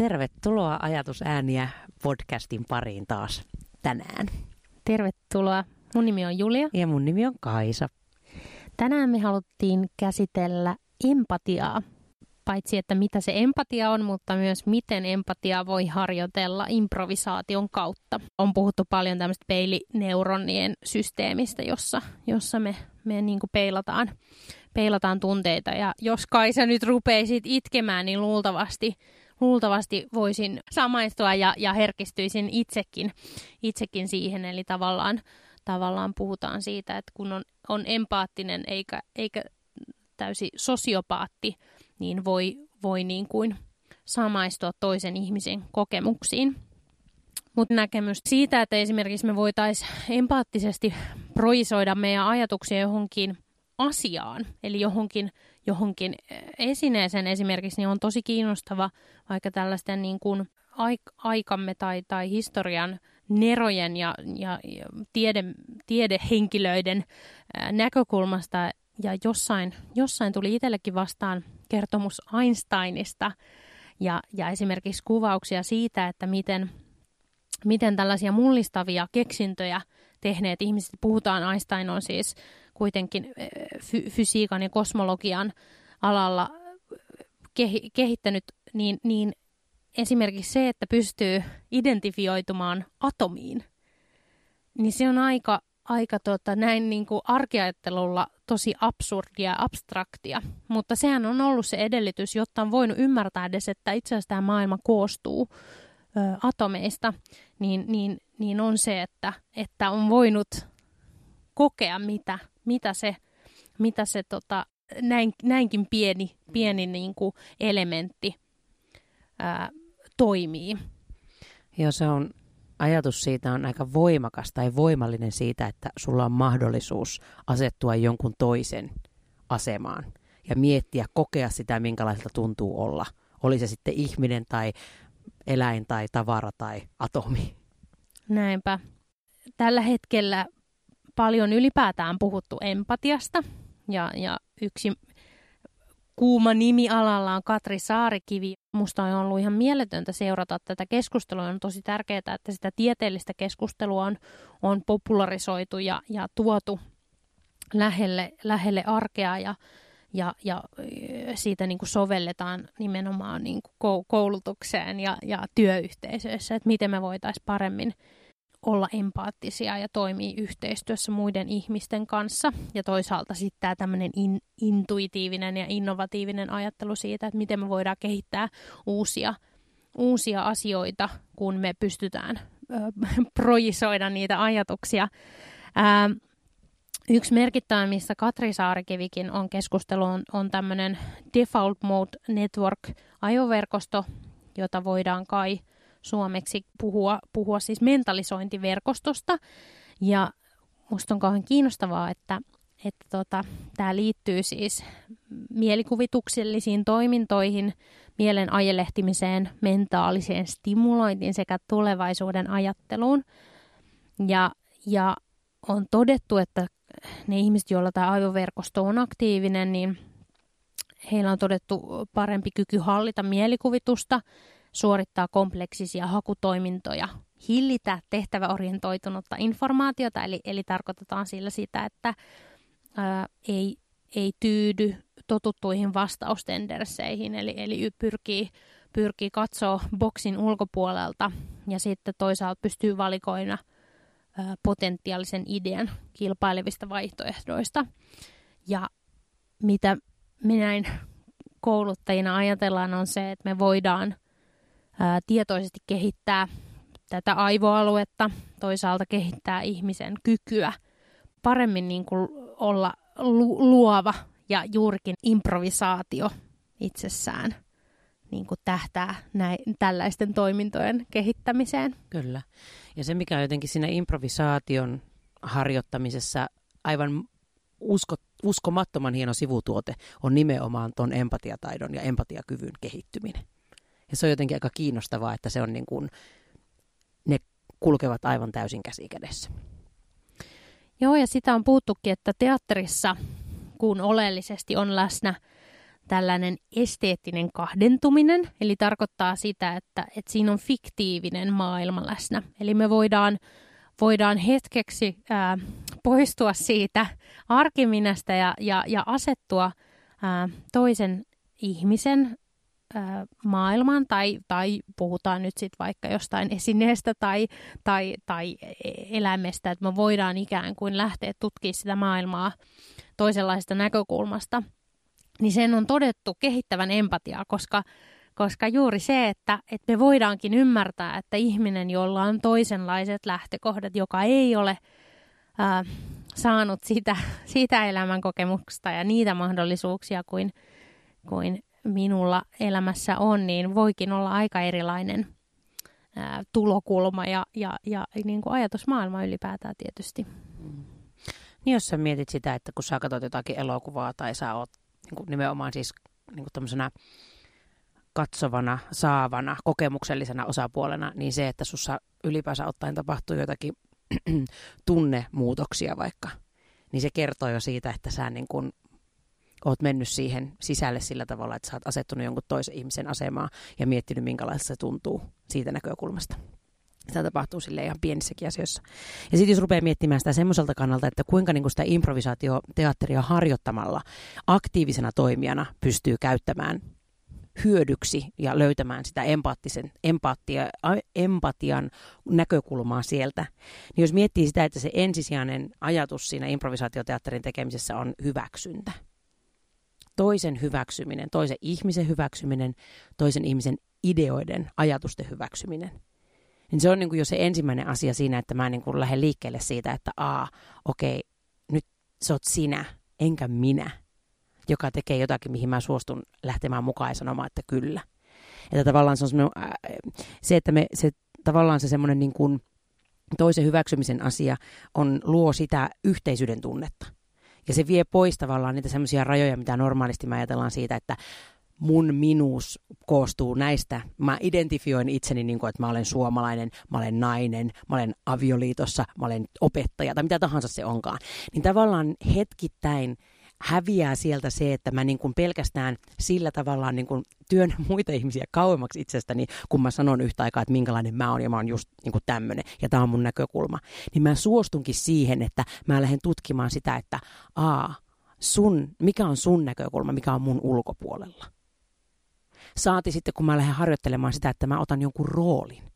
Tervetuloa Ajatusääniä podcastin pariin taas tänään. Tervetuloa. Mun nimi on Julia. Ja mun nimi on Kaisa. Tänään me haluttiin käsitellä empatiaa. Paitsi, että mitä se empatia on, mutta myös miten empatia voi harjoitella improvisaation kautta. On puhuttu paljon tämmöistä peilineuronien systeemistä, jossa, jossa me, me niin kuin peilataan, peilataan tunteita. Ja jos Kaisa nyt rupeisit itkemään, niin luultavasti luultavasti voisin samaistua ja, ja herkistyisin itsekin, itsekin siihen. Eli tavallaan, tavallaan puhutaan siitä, että kun on, on empaattinen eikä, eikä täysi sosiopaatti, niin voi, voi niin kuin samaistua toisen ihmisen kokemuksiin. Mutta näkemys siitä, että esimerkiksi me voitaisiin empaattisesti projisoida meidän ajatuksia johonkin asiaan, eli johonkin johonkin esineeseen esimerkiksi, niin on tosi kiinnostava vaikka tällaisten niin kuin aik- aikamme tai, tai historian nerojen ja, ja, ja tiede, tiedehenkilöiden näkökulmasta. Ja jossain, jossain tuli itsellekin vastaan kertomus Einsteinista ja, ja esimerkiksi kuvauksia siitä, että miten, miten tällaisia mullistavia keksintöjä tehneet ihmiset, puhutaan Einstein on siis kuitenkin fy- fysiikan ja kosmologian alalla kehi- kehittänyt, niin, niin esimerkiksi se, että pystyy identifioitumaan atomiin, niin se on aika, aika tota, näin niin kuin arkeajattelulla tosi absurdia ja abstraktia. Mutta sehän on ollut se edellytys, jotta on voinut ymmärtää edes, että itse asiassa tämä maailma koostuu ö, atomeista, niin, niin, niin on se, että, että on voinut kokea, mitä mitä se, mitä se tota, näin, näinkin pieni, pieni niin kuin elementti ää, toimii. Joo, se on, ajatus siitä on aika voimakas tai voimallinen siitä, että sulla on mahdollisuus asettua jonkun toisen asemaan ja miettiä, kokea sitä, minkälaiselta tuntuu olla. Oli se sitten ihminen tai eläin tai tavara tai atomi. Näinpä. Tällä hetkellä paljon ylipäätään puhuttu empatiasta ja, ja yksi kuuma nimi alalla on Katri Saarikivi. Musta on ollut ihan mieletöntä seurata tätä keskustelua. On tosi tärkeää, että sitä tieteellistä keskustelua on, on popularisoitu ja, ja tuotu lähelle, lähelle arkea ja, ja, ja siitä niin kuin sovelletaan nimenomaan niin kuin koulutukseen ja, ja työyhteisöissä, että miten me voitaisiin paremmin olla empaattisia ja toimii yhteistyössä muiden ihmisten kanssa. Ja toisaalta sitten tämä tämmöinen in, intuitiivinen ja innovatiivinen ajattelu siitä, että miten me voidaan kehittää uusia, uusia asioita, kun me pystytään ö, projisoida niitä ajatuksia. Ää, yksi merkittävimmistä Katri Saarikivikin on keskustelu on, on tämmöinen Default Mode Network ajoverkosto, jota voidaan kai suomeksi puhua, puhua siis mentalisointiverkostosta. Ja musta on kauhean kiinnostavaa, että, että tota, tämä liittyy siis mielikuvituksellisiin toimintoihin, mielen ajelehtimiseen, mentaaliseen stimulointiin sekä tulevaisuuden ajatteluun. Ja, ja on todettu, että ne ihmiset, joilla tämä aivoverkosto on aktiivinen, niin heillä on todettu parempi kyky hallita mielikuvitusta suorittaa kompleksisia hakutoimintoja, hillitä tehtäväorientoitunutta informaatiota, eli, eli tarkoitetaan sillä sitä, että ää, ei, ei tyydy totuttuihin vastaustenderseihin, eli, eli pyrkii, pyrkii katsoa boksin ulkopuolelta ja sitten toisaalta pystyy valikoina ää, potentiaalisen idean kilpailevista vaihtoehdoista. Ja mitä me näin kouluttajina ajatellaan on se, että me voidaan – ää, tietoisesti kehittää tätä aivoaluetta, toisaalta kehittää ihmisen kykyä paremmin niin kuin olla lu- luova ja juurikin improvisaatio itsessään niin kuin tähtää näin, tällaisten toimintojen kehittämiseen. Kyllä. Ja se, mikä on jotenkin siinä improvisaation harjoittamisessa aivan usko, uskomattoman hieno sivutuote, on nimenomaan tuon empatiataidon ja empatiakyvyn kehittyminen. Ja se on jotenkin aika kiinnostavaa, että se on niin kuin, ne kulkevat aivan täysin käsi kädessä. Joo, ja sitä on puhuttukin, että teatterissa, kun oleellisesti on läsnä tällainen esteettinen kahdentuminen, eli tarkoittaa sitä, että, että siinä on fiktiivinen maailma läsnä. Eli me voidaan, voidaan hetkeksi ää, poistua siitä arkiminästä ja, ja, ja asettua ää, toisen ihmisen maailman tai, tai puhutaan nyt sitten vaikka jostain esineestä tai, tai, tai eläimestä, että me voidaan ikään kuin lähteä tutkimaan sitä maailmaa toisenlaisesta näkökulmasta, niin sen on todettu kehittävän empatiaa, koska, koska juuri se, että, että me voidaankin ymmärtää, että ihminen, jolla on toisenlaiset lähtökohdat, joka ei ole ää, saanut sitä, sitä elämänkokemusta ja niitä mahdollisuuksia kuin, kuin minulla elämässä on, niin voikin olla aika erilainen ää, tulokulma ja, ja, ja niin kuin ajatusmaailma ylipäätään tietysti. Mm. Niin jos sä mietit sitä, että kun sä katsot jotakin elokuvaa tai sä oot niin kuin nimenomaan siis niin kuin katsovana, saavana, kokemuksellisena osapuolena, niin se, että sussa ylipäänsä ottaen tapahtuu jotakin tunnemuutoksia vaikka, niin se kertoo jo siitä, että sä niin kuin oot mennyt siihen sisälle sillä tavalla, että sä oot asettunut jonkun toisen ihmisen asemaan ja miettinyt, minkälaista se tuntuu siitä näkökulmasta. Sitä tapahtuu sille ihan pienissäkin asioissa. Ja sitten jos rupeaa miettimään sitä semmoiselta kannalta, että kuinka niin sitä improvisaatioteatteria harjoittamalla aktiivisena toimijana pystyy käyttämään hyödyksi ja löytämään sitä empaattisen, empaattia, empatian näkökulmaa sieltä. Niin jos miettii sitä, että se ensisijainen ajatus siinä improvisaatioteatterin tekemisessä on hyväksyntä. Toisen hyväksyminen, toisen ihmisen hyväksyminen, toisen ihmisen ideoiden, ajatusten hyväksyminen – niin se on niin kuin jo se ensimmäinen asia siinä, että mä niin kuin lähden liikkeelle siitä, että aa, okei, nyt sä oot sinä, enkä minä, joka tekee jotakin, mihin mä suostun lähtemään mukaan ja sanomaan, että kyllä. Että tavallaan se on äh, se, että me, se, tavallaan se semmoinen niin kuin toisen hyväksymisen asia on, luo sitä yhteisyyden tunnetta. Ja se vie pois tavallaan niitä semmoisia rajoja, mitä normaalisti me ajatellaan siitä, että mun minuus koostuu näistä. Mä identifioin itseni niin kuin, että mä olen suomalainen, mä olen nainen, mä olen avioliitossa, mä olen opettaja tai mitä tahansa se onkaan. Niin tavallaan hetkittäin häviää sieltä se, että mä niin kuin pelkästään sillä tavallaan niin kuin työn muita ihmisiä kauemmaksi itsestäni, kun mä sanon yhtä aikaa, että minkälainen mä oon ja mä oon just niin kuin tämmönen ja tämä on mun näkökulma. Niin mä suostunkin siihen, että mä lähden tutkimaan sitä, että aa, sun, mikä on sun näkökulma, mikä on mun ulkopuolella. Saati sitten, kun mä lähden harjoittelemaan sitä, että mä otan jonkun roolin.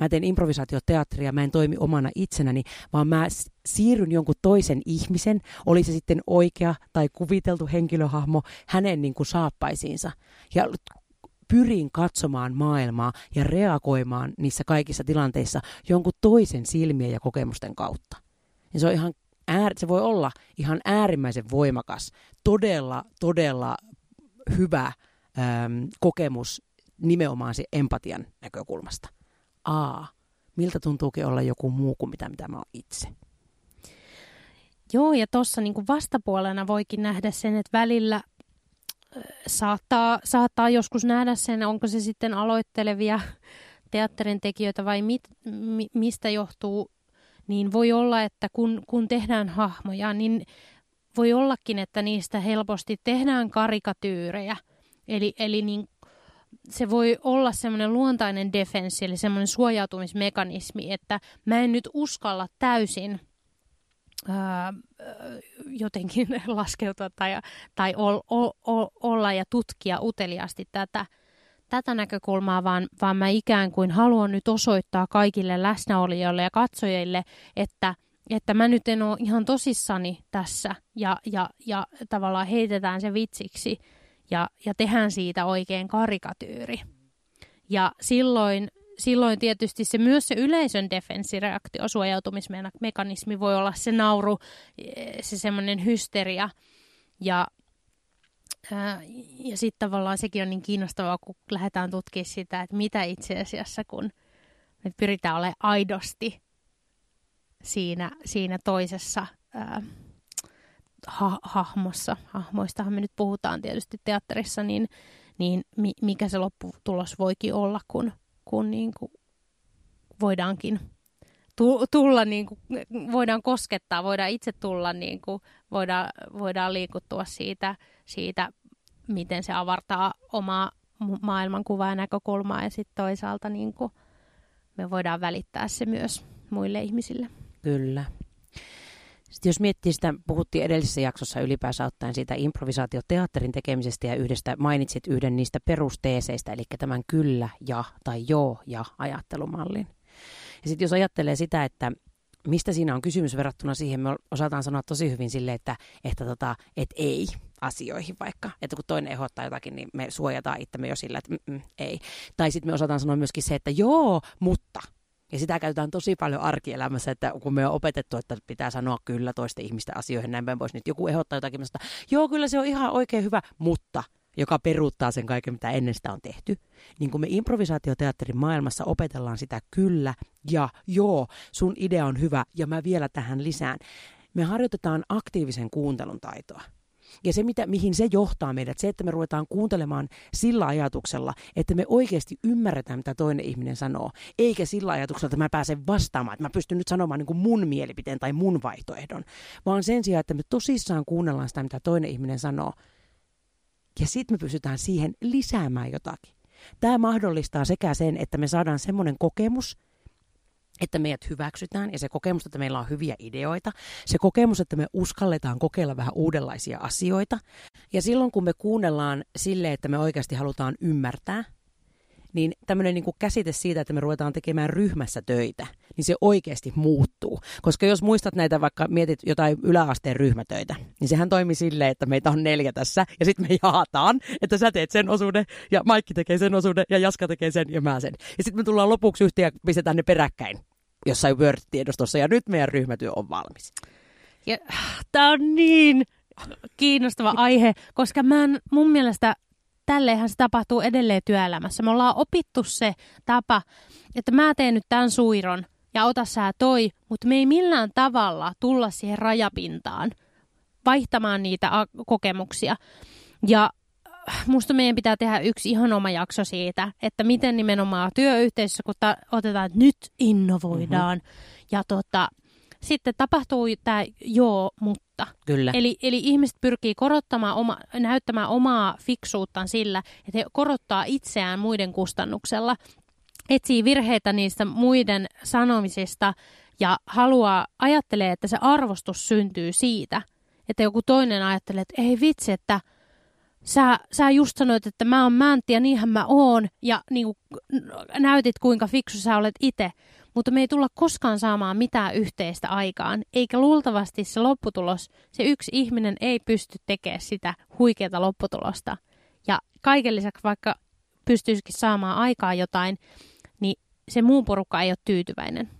Mä teen improvisaatioteatteria, mä en toimi omana itsenäni, vaan mä siirryn jonkun toisen ihmisen, oli se sitten oikea tai kuviteltu henkilöhahmo, hänen niin kuin saappaisiinsa. Ja pyrin katsomaan maailmaa ja reagoimaan niissä kaikissa tilanteissa jonkun toisen silmien ja kokemusten kautta. Ja se on ihan äär, se voi olla ihan äärimmäisen voimakas, todella, todella hyvä äm, kokemus nimenomaan se empatian näkökulmasta. A. Miltä tuntuukin olla joku muu kuin mitä, mitä mä oon itse? Joo, ja tuossa niin vastapuolena voikin nähdä sen, että välillä saattaa, saattaa joskus nähdä sen, onko se sitten aloittelevia teatterin tekijöitä vai mit, mi, mistä johtuu, niin voi olla, että kun, kun tehdään hahmoja, niin voi ollakin, että niistä helposti tehdään karikatyyrejä – Eli, eli niin, se voi olla semmoinen luontainen defenssi, eli semmoinen suojautumismekanismi, että mä en nyt uskalla täysin ää, jotenkin laskeutua tai, tai ol, ol, ol, olla ja tutkia uteliaasti tätä, tätä näkökulmaa, vaan, vaan mä ikään kuin haluan nyt osoittaa kaikille läsnäolijoille ja katsojille, että, että mä nyt en ole ihan tosissani tässä ja, ja, ja tavallaan heitetään se vitsiksi ja, ja tehdään siitä oikein karikatyyri. Ja silloin, silloin tietysti se myös se yleisön defenssireaktio, suojautumismekanismi voi olla se nauru, se semmoinen hysteria. Ja, ää, ja sitten tavallaan sekin on niin kiinnostavaa, kun lähdetään tutkimaan sitä, että mitä itse asiassa, kun me pyritään olemaan aidosti siinä, siinä toisessa ää, ha- hahmossa, hahmoistahan me nyt puhutaan tietysti teatterissa, niin, niin mi- mikä se lopputulos voikin olla, kun, kun niin kuin voidaankin tulla, niin kuin, voidaan koskettaa, voidaan itse tulla, niin kuin, voidaan, voidaan liikuttua siitä, siitä miten se avartaa omaa maailmankuvaa ja näkökulmaa ja sitten toisaalta niin kuin me voidaan välittää se myös muille ihmisille. Kyllä. Sitten jos miettii sitä, puhuttiin edellisessä jaksossa ylipäänsä ottaen siitä improvisaatioteatterin tekemisestä ja yhdestä mainitsit yhden niistä perusteeseistä, eli tämän kyllä ja tai joo ja ajattelumallin. Ja sitten jos ajattelee sitä, että mistä siinä on kysymys verrattuna siihen, me osataan sanoa tosi hyvin sille, että, että tota, et ei asioihin vaikka. Että kun toinen ehdottaa jotakin, niin me suojataan itsemme jo sillä, että ei. Tai sitten me osataan sanoa myöskin se, että joo, mutta. Ja sitä käytetään tosi paljon arkielämässä, että kun me on opetettu, että pitää sanoa kyllä toisten ihmisten asioihin, näin päin pois. Nyt joku ehdottaa jotakin, että joo, kyllä se on ihan oikein hyvä, mutta – joka peruuttaa sen kaiken, mitä ennen sitä on tehty. Niin kuin me improvisaatioteatterin maailmassa opetellaan sitä kyllä ja joo, sun idea on hyvä ja mä vielä tähän lisään. Me harjoitetaan aktiivisen kuuntelun taitoa. Ja se, mitä, mihin se johtaa meidät, se, että me ruvetaan kuuntelemaan sillä ajatuksella, että me oikeasti ymmärretään, mitä toinen ihminen sanoo, eikä sillä ajatuksella, että mä pääsen vastaamaan, että mä pystyn nyt sanomaan niin kuin mun mielipiteen tai mun vaihtoehdon, vaan sen sijaan, että me tosissaan kuunnellaan sitä, mitä toinen ihminen sanoo, ja sitten me pystytään siihen lisäämään jotakin. Tämä mahdollistaa sekä sen, että me saadaan semmoinen kokemus, että meidät hyväksytään ja se kokemus, että meillä on hyviä ideoita, se kokemus, että me uskalletaan kokeilla vähän uudenlaisia asioita. Ja silloin kun me kuunnellaan sille, että me oikeasti halutaan ymmärtää, niin tämmöinen niin käsite siitä, että me ruvetaan tekemään ryhmässä töitä, niin se oikeasti muuttuu. Koska jos muistat näitä, vaikka mietit jotain yläasteen ryhmätöitä, niin sehän toimi silleen, että meitä on neljä tässä, ja sitten me jaataan, että sä teet sen osuuden, ja Maikki tekee sen osuuden, ja Jaska tekee sen, ja mä sen. Ja sitten me tullaan lopuksi yhteen ja pistetään ne peräkkäin jossain Word-tiedostossa, ja nyt meidän ryhmätyö on valmis. Ja, tämä on niin kiinnostava aihe, koska mä en, mun mielestä tälleenhän se tapahtuu edelleen työelämässä. Me ollaan opittu se tapa, että mä teen nyt tämän suiron ja ota sä toi, mutta me ei millään tavalla tulla siihen rajapintaan vaihtamaan niitä kokemuksia. Ja musta meidän pitää tehdä yksi ihan oma jakso siitä, että miten nimenomaan työyhteisössä, kun ta- otetaan, että nyt innovoidaan mm-hmm. ja tota, sitten tapahtuu tämä joo, mutta. Kyllä. Eli, eli ihmiset pyrkii korottamaan oma, näyttämään omaa fiksuuttaan sillä, että he korottaa itseään muiden kustannuksella, etsii virheitä niistä muiden sanomisista ja haluaa, ajattelee, että se arvostus syntyy siitä, että joku toinen ajattelee, että ei vitsi, että sä, sä just sanoit, että mä oon mäntti ja niinhän mä oon ja niin kuin, näytit kuinka fiksu sä olet itse mutta me ei tulla koskaan saamaan mitään yhteistä aikaan, eikä luultavasti se lopputulos, se yksi ihminen ei pysty tekemään sitä huikeata lopputulosta. Ja kaiken lisäksi vaikka pystyisikin saamaan aikaa jotain, niin se muu porukka ei ole tyytyväinen.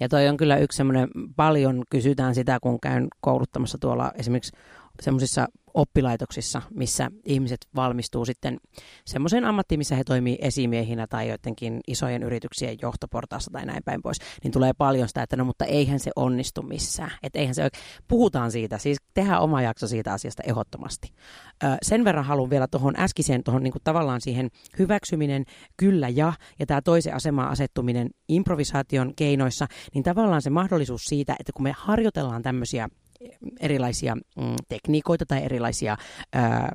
Ja toi on kyllä yksi semmoinen, paljon kysytään sitä, kun käyn kouluttamassa tuolla esimerkiksi semmoisissa oppilaitoksissa, missä ihmiset valmistuu sitten semmoiseen ammattiin, missä he toimii esimiehinä tai joidenkin isojen yrityksien johtoportaassa tai näin päin pois, niin tulee paljon sitä, että no mutta eihän se onnistu missään. Että eihän se oikein. Puhutaan siitä, siis tehdään oma jakso siitä asiasta ehdottomasti. Ö, sen verran haluan vielä tuohon äskiseen, tuohon niin tavallaan siihen hyväksyminen, kyllä ja, ja tämä toisen asemaan asettuminen improvisaation keinoissa, niin tavallaan se mahdollisuus siitä, että kun me harjoitellaan tämmöisiä erilaisia mm, tekniikoita tai erilaisia ää,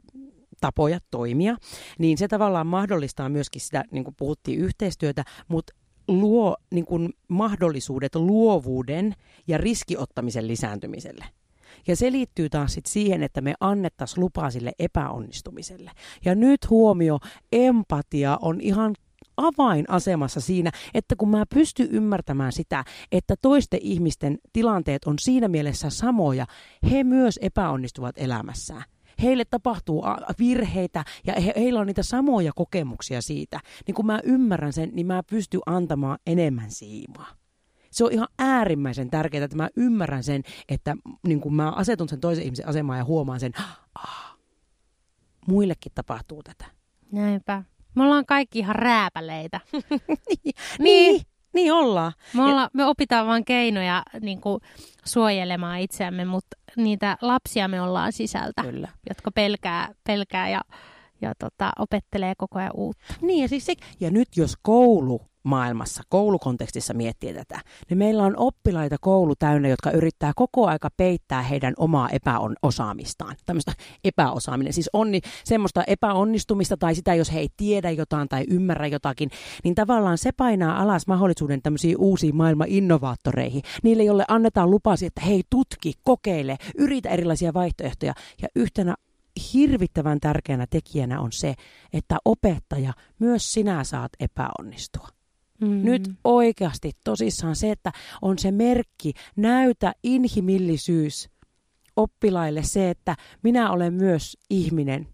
tapoja toimia, niin se tavallaan mahdollistaa myöskin sitä, niin kuin puhuttiin, yhteistyötä, mutta luo niin kuin mahdollisuudet luovuuden ja riskiottamisen lisääntymiselle. Ja se liittyy taas sit siihen, että me annettaisiin lupaa sille epäonnistumiselle. Ja nyt huomio, empatia on ihan avainasemassa siinä, että kun mä pystyn ymmärtämään sitä, että toisten ihmisten tilanteet on siinä mielessä samoja, he myös epäonnistuvat elämässään. Heille tapahtuu virheitä ja he, heillä on niitä samoja kokemuksia siitä. Niin kun mä ymmärrän sen, niin mä pystyn antamaan enemmän siimaa. Se on ihan äärimmäisen tärkeää, että mä ymmärrän sen, että niin kun mä asetun sen toisen ihmisen asemaan ja huomaan sen, ah, muillekin tapahtuu tätä. Näinpä. Me ollaan kaikki ihan rääpäleitä. niin, niin, niin ollaan. Me, olla, me opitaan vain keinoja niin kuin, suojelemaan itseämme, mutta niitä lapsia me ollaan sisältä, Kyllä. jotka pelkää, pelkää ja, ja tota, opettelee koko ajan uutta. Niin ja, siis se, ja nyt jos koulu maailmassa, koulukontekstissa miettii tätä, niin meillä on oppilaita koulu täynnä, jotka yrittää koko aika peittää heidän omaa epäosaamistaan. Tämmöistä epäosaaminen, siis onni, semmoista epäonnistumista tai sitä, jos he ei tiedä jotain tai ymmärrä jotakin, niin tavallaan se painaa alas mahdollisuuden tämmöisiin uusiin maailman innovaattoreihin. Niille, jolle annetaan lupasi, että hei tutki, kokeile, yritä erilaisia vaihtoehtoja ja yhtenä hirvittävän tärkeänä tekijänä on se, että opettaja, myös sinä saat epäonnistua. Mm. Nyt oikeasti tosissaan se, että on se merkki, näytä inhimillisyys oppilaille se, että minä olen myös ihminen.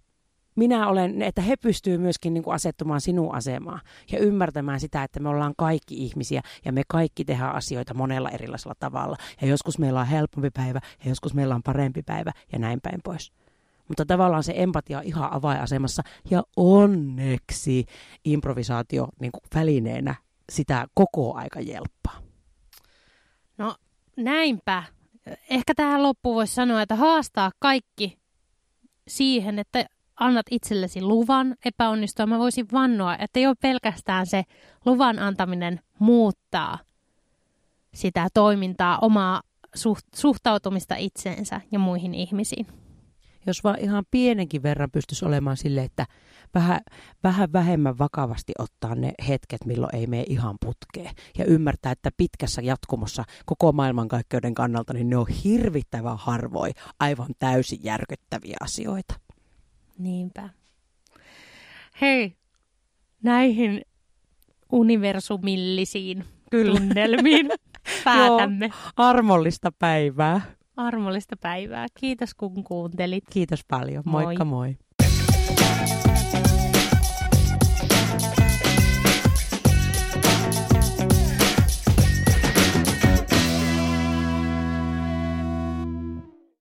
Minä olen, että he pystyvät myöskin niin kuin asettumaan sinun asemaan ja ymmärtämään sitä, että me ollaan kaikki ihmisiä ja me kaikki tehdään asioita monella erilaisella tavalla. Ja joskus meillä on helpompi päivä ja joskus meillä on parempi päivä ja näin päin pois. Mutta tavallaan se empatia on ihan avainasemassa ja onneksi improvisaatio niin kuin välineenä sitä koko aika jelppaa. No näinpä. Ehkä tähän loppuun voisi sanoa, että haastaa kaikki siihen, että annat itsellesi luvan epäonnistua. Mä voisin vannoa, että jo pelkästään se luvan antaminen muuttaa sitä toimintaa, omaa suhtautumista itseensä ja muihin ihmisiin jos vaan ihan pienenkin verran pystyisi olemaan sille, että vähän, vähän vähemmän vakavasti ottaa ne hetket, milloin ei mene ihan putkeen. Ja ymmärtää, että pitkässä jatkumossa koko maailmankaikkeuden kannalta, niin ne on hirvittävän harvoin aivan täysin järkyttäviä asioita. Niinpä. Hei, näihin universumillisiin Kyllä. tunnelmiin päätämme. Joo, armollista päivää armollista päivää. Kiitos kun kuuntelit. Kiitos paljon. Moikka moi. moi.